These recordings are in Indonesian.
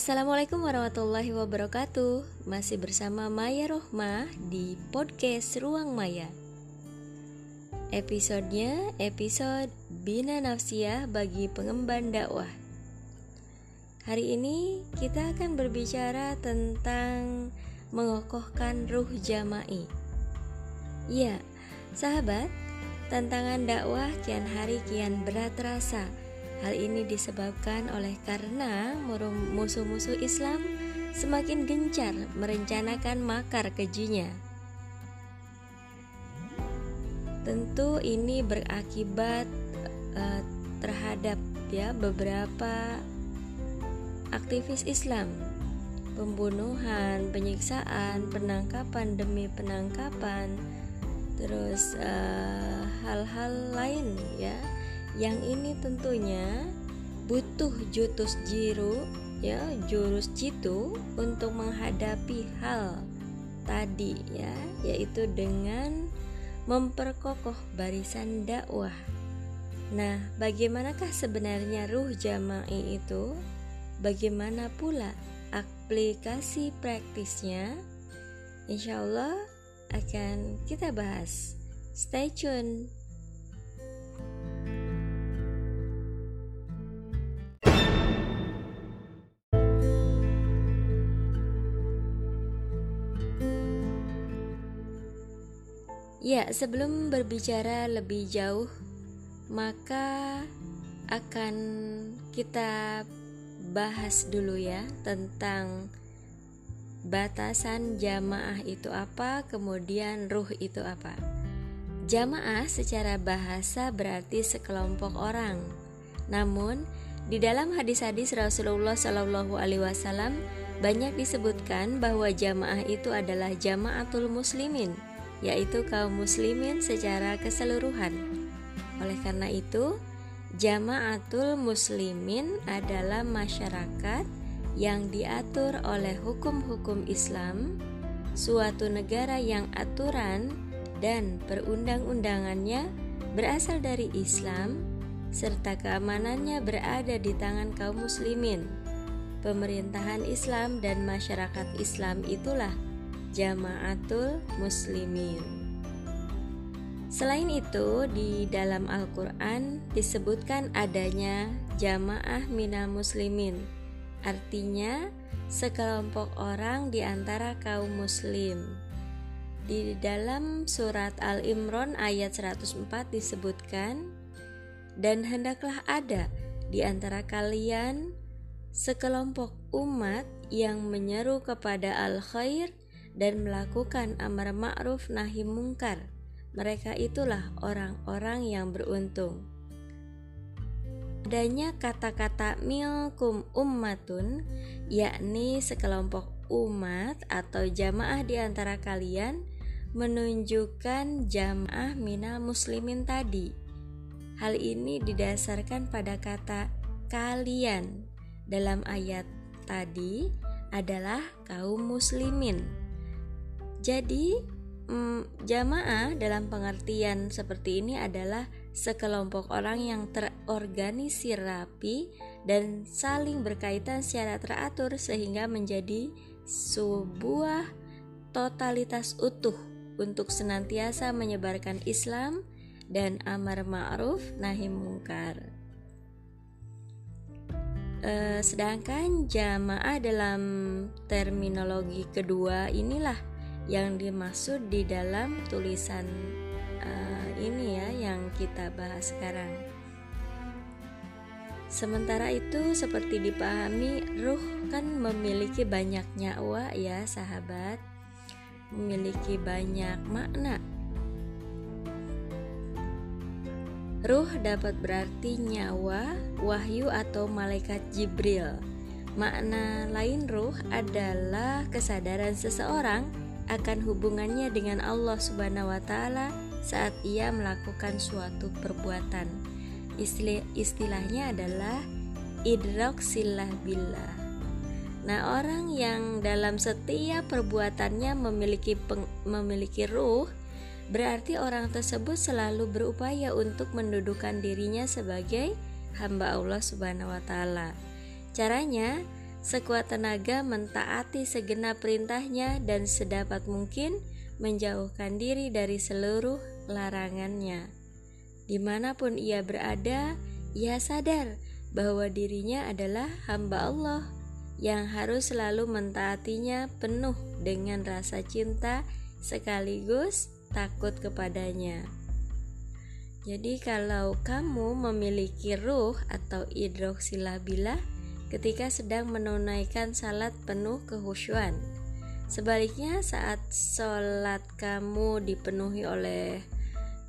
Assalamualaikum warahmatullahi wabarakatuh. Masih bersama Maya Rohmah di podcast Ruang Maya. Episodenya episode Bina Nafsiyah bagi pengemban dakwah. Hari ini kita akan berbicara tentang mengokohkan ruh jama'i. Ya, sahabat, tantangan dakwah kian hari kian berat terasa Hal ini disebabkan oleh karena musuh-musuh Islam semakin gencar merencanakan makar kejinya. Tentu ini berakibat uh, terhadap ya beberapa aktivis Islam pembunuhan, penyiksaan, penangkapan demi penangkapan, terus eh, hal-hal uh, lain ya yang ini tentunya butuh jutus jiru ya jurus jitu untuk menghadapi hal tadi ya yaitu dengan memperkokoh barisan dakwah. Nah, bagaimanakah sebenarnya ruh jama'i itu? Bagaimana pula aplikasi praktisnya? Insya Allah akan kita bahas. Stay tune. Ya, sebelum berbicara lebih jauh, maka akan kita bahas dulu ya tentang batasan jamaah itu apa, kemudian ruh itu apa. Jamaah secara bahasa berarti sekelompok orang. Namun, di dalam hadis-hadis Rasulullah Shallallahu alaihi wasallam banyak disebutkan bahwa jamaah itu adalah jamaatul muslimin yaitu kaum muslimin secara keseluruhan. Oleh karena itu, jamaatul muslimin adalah masyarakat yang diatur oleh hukum-hukum Islam, suatu negara yang aturan dan perundang-undangannya berasal dari Islam serta keamanannya berada di tangan kaum muslimin. Pemerintahan Islam dan masyarakat Islam itulah jamaatul muslimin. Selain itu, di dalam Al-Quran disebutkan adanya jamaah minal muslimin, artinya sekelompok orang di antara kaum muslim. Di dalam surat Al-Imran ayat 104 disebutkan, Dan hendaklah ada di antara kalian sekelompok umat yang menyeru kepada al-khair dan melakukan amar ma'ruf nahi mungkar. Mereka itulah orang-orang yang beruntung. Adanya kata-kata milkum ummatun, yakni sekelompok umat atau jamaah di antara kalian, menunjukkan jamaah minal muslimin tadi. Hal ini didasarkan pada kata kalian dalam ayat tadi adalah kaum muslimin. Jadi, mm, jamaah dalam pengertian seperti ini adalah sekelompok orang yang terorganisir rapi dan saling berkaitan secara teratur sehingga menjadi sebuah totalitas utuh untuk senantiasa menyebarkan Islam dan amar ma'ruf nahi mungkar. E, sedangkan jamaah dalam terminologi kedua inilah yang dimaksud di dalam tulisan uh, ini ya yang kita bahas sekarang. Sementara itu seperti dipahami ruh kan memiliki banyak nyawa ya sahabat. Memiliki banyak makna. Ruh dapat berarti nyawa, wahyu atau malaikat Jibril. Makna lain ruh adalah kesadaran seseorang akan hubungannya dengan Allah Subhanahu wa taala saat ia melakukan suatu perbuatan. Istilah, istilahnya adalah idrak silah billah. Nah, orang yang dalam setiap perbuatannya memiliki peng, memiliki ruh berarti orang tersebut selalu berupaya untuk mendudukan dirinya sebagai hamba Allah Subhanahu wa taala. Caranya sekuat tenaga mentaati segenap perintahnya dan sedapat mungkin menjauhkan diri dari seluruh larangannya. Di mana pun ia berada, ia sadar bahwa dirinya adalah hamba Allah yang harus selalu mentaatinya penuh dengan rasa cinta sekaligus takut kepadanya. Jadi kalau kamu memiliki ruh atau idroksilabilah ketika sedang menunaikan salat penuh kehusuan. Sebaliknya saat sholat kamu dipenuhi oleh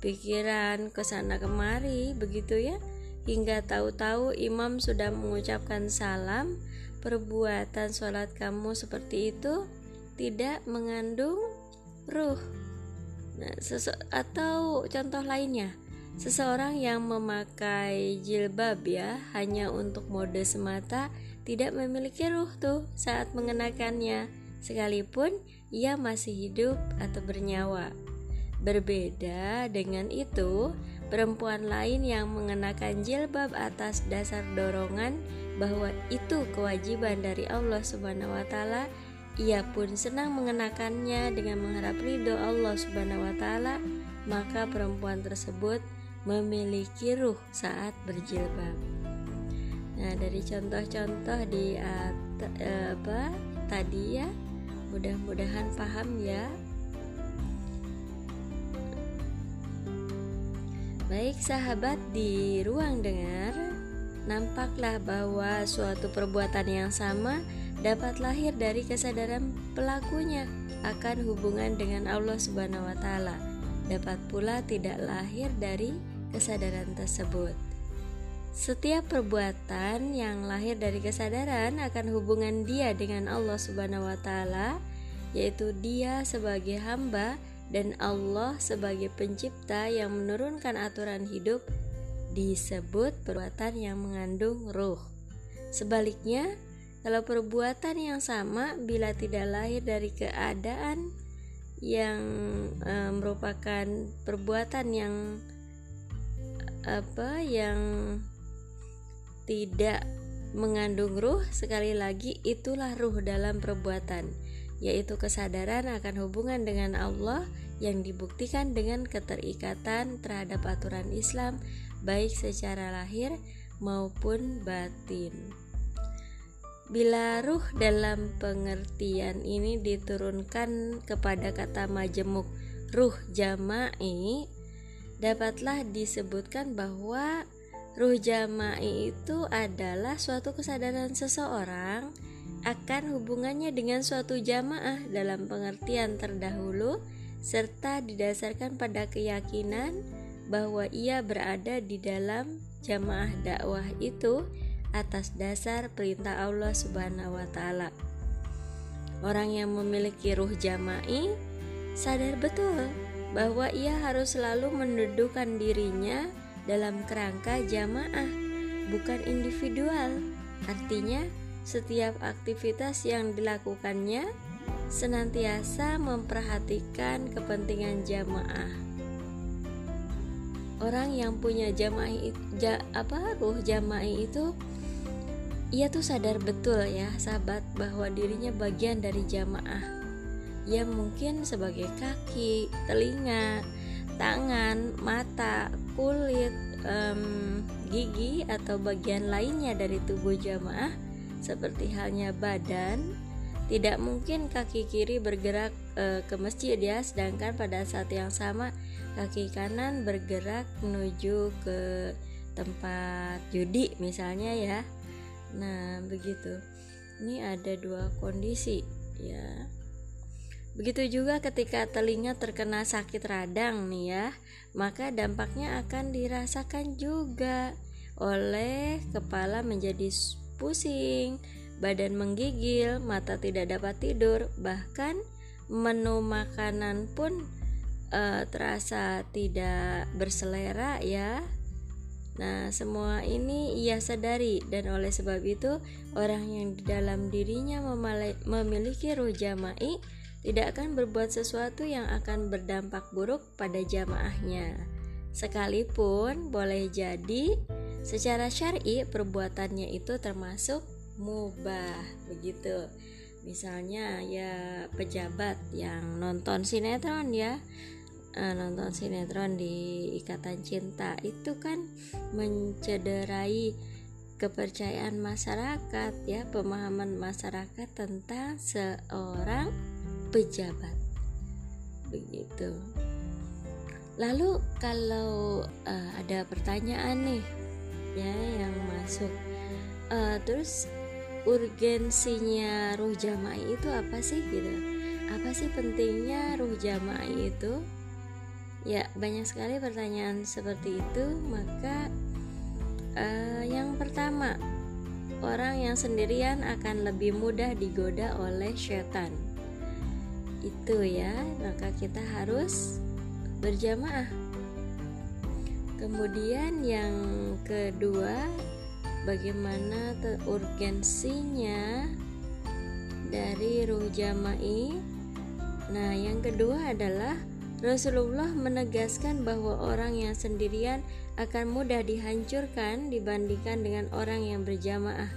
pikiran ke sana kemari begitu ya hingga tahu-tahu imam sudah mengucapkan salam perbuatan sholat kamu seperti itu tidak mengandung ruh nah, atau contoh lainnya Seseorang yang memakai jilbab ya hanya untuk mode semata tidak memiliki ruh tuh saat mengenakannya sekalipun ia masih hidup atau bernyawa. Berbeda dengan itu, perempuan lain yang mengenakan jilbab atas dasar dorongan bahwa itu kewajiban dari Allah Subhanahu wa taala, ia pun senang mengenakannya dengan mengharap ridho Allah Subhanahu wa taala, maka perempuan tersebut memiliki ruh saat berjilbab. Nah, dari contoh-contoh di uh, apa tadi ya, mudah-mudahan paham ya. Baik sahabat di ruang dengar, nampaklah bahwa suatu perbuatan yang sama dapat lahir dari kesadaran pelakunya akan hubungan dengan Allah Subhanahu wa taala. Dapat pula tidak lahir dari kesadaran tersebut. Setiap perbuatan yang lahir dari kesadaran akan hubungan dia dengan Allah Subhanahu wa taala, yaitu dia sebagai hamba dan Allah sebagai pencipta yang menurunkan aturan hidup disebut perbuatan yang mengandung ruh. Sebaliknya, kalau perbuatan yang sama bila tidak lahir dari keadaan yang e, merupakan perbuatan yang apa yang tidak mengandung ruh sekali lagi itulah ruh dalam perbuatan yaitu kesadaran akan hubungan dengan Allah yang dibuktikan dengan keterikatan terhadap aturan Islam baik secara lahir maupun batin. Bila ruh dalam pengertian ini diturunkan kepada kata majemuk ruh jama'i dapatlah disebutkan bahwa ruh jama'i itu adalah suatu kesadaran seseorang akan hubungannya dengan suatu jamaah dalam pengertian terdahulu serta didasarkan pada keyakinan bahwa ia berada di dalam jamaah dakwah itu atas dasar perintah Allah Subhanahu wa taala. Orang yang memiliki ruh jama'i sadar betul bahwa ia harus selalu mendudukkan dirinya dalam kerangka jamaah, bukan individual. Artinya, setiap aktivitas yang dilakukannya senantiasa memperhatikan kepentingan jamaah. Orang yang punya jamaah ja, apa ruh jamaah itu ia tuh sadar betul ya sahabat bahwa dirinya bagian dari jamaah yang mungkin sebagai kaki, telinga, tangan, mata, kulit, um, gigi, atau bagian lainnya dari tubuh jamaah, seperti halnya badan. Tidak mungkin kaki kiri bergerak e, ke masjid ya, sedangkan pada saat yang sama kaki kanan bergerak menuju ke tempat judi misalnya ya. Nah, begitu. Ini ada dua kondisi ya. Begitu juga ketika telinga terkena sakit radang nih ya, maka dampaknya akan dirasakan juga oleh kepala menjadi pusing, badan menggigil, mata tidak dapat tidur, bahkan menu makanan pun uh, terasa tidak berselera ya. Nah, semua ini ia sadari dan oleh sebab itu orang yang di dalam dirinya memiliki ruh jama'i tidak akan berbuat sesuatu yang akan berdampak buruk pada jamaahnya. Sekalipun boleh jadi secara syar'i perbuatannya itu termasuk mubah begitu misalnya ya pejabat yang nonton sinetron ya uh, nonton sinetron di Ikatan Cinta. Itu kan mencederai kepercayaan masyarakat ya pemahaman masyarakat tentang seorang pejabat. Begitu. Lalu kalau uh, ada pertanyaan nih ya yang masuk. Uh, terus urgensinya ruh jamaah itu apa sih gitu? Apa sih pentingnya ruh jamaah itu Ya, banyak sekali pertanyaan seperti itu. Maka, uh, yang pertama, orang yang sendirian akan lebih mudah digoda oleh setan. Itu ya, maka kita harus berjamaah. Kemudian, yang kedua, bagaimana urgensinya dari ruh jama'i. Nah, yang kedua adalah Rasulullah menegaskan bahwa orang yang sendirian akan mudah dihancurkan dibandingkan dengan orang yang berjamaah.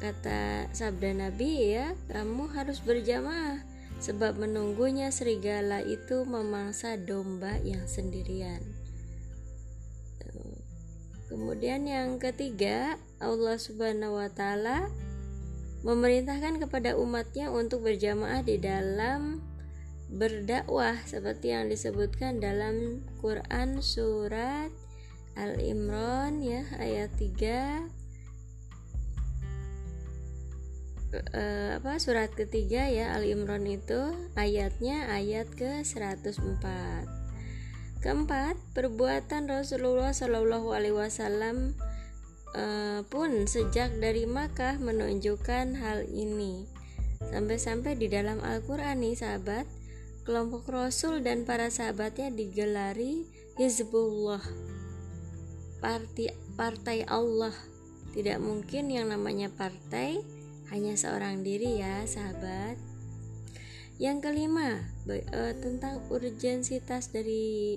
Kata sabda Nabi ya, kamu harus berjamaah sebab menunggunya serigala itu memangsa domba yang sendirian. Kemudian yang ketiga, Allah Subhanahu wa taala memerintahkan kepada umatnya untuk berjamaah di dalam berdakwah seperti yang disebutkan dalam Quran surat Al-Imran ya ayat 3 eh, apa surat ketiga ya Al Imran itu ayatnya ayat ke 104 keempat perbuatan Rasulullah Shallallahu Alaihi Wasallam eh, pun sejak dari Makkah menunjukkan hal ini. Sampai-sampai di dalam Al-Quran nih sahabat kelompok Rasul dan para sahabatnya digelari Hizbullah partai, partai Allah. Tidak mungkin yang namanya partai hanya seorang diri ya sahabat. Yang kelima uh, tentang urgensitas dari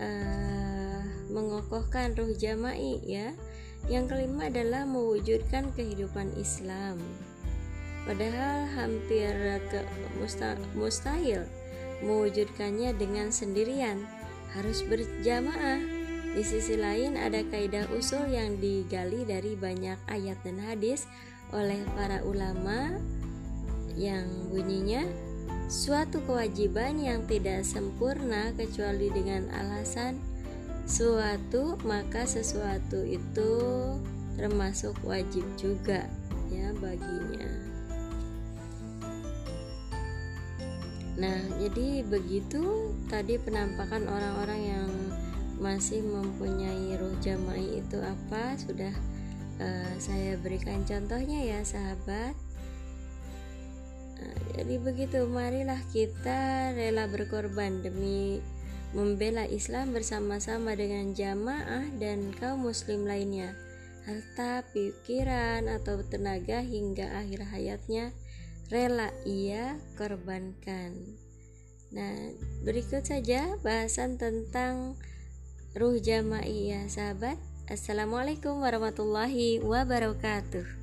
uh, mengokohkan ruh jama'i ya. Yang kelima adalah mewujudkan kehidupan Islam Padahal hampir ke mustahil mewujudkannya dengan sendirian, harus berjamaah. Di sisi lain ada kaidah usul yang digali dari banyak ayat dan hadis oleh para ulama yang bunyinya suatu kewajiban yang tidak sempurna kecuali dengan alasan suatu maka sesuatu itu termasuk wajib juga ya baginya. Nah, jadi begitu tadi penampakan orang-orang yang masih mempunyai roh jama'i itu apa sudah uh, saya berikan contohnya ya sahabat. Nah, jadi begitu, marilah kita rela berkorban demi membela Islam bersama-sama dengan jamaah dan kaum muslim lainnya. Harta, pikiran, atau tenaga hingga akhir hayatnya rela ia korbankan. Nah, berikut saja bahasan tentang ruh jama'i ya sahabat. Assalamualaikum warahmatullahi wabarakatuh.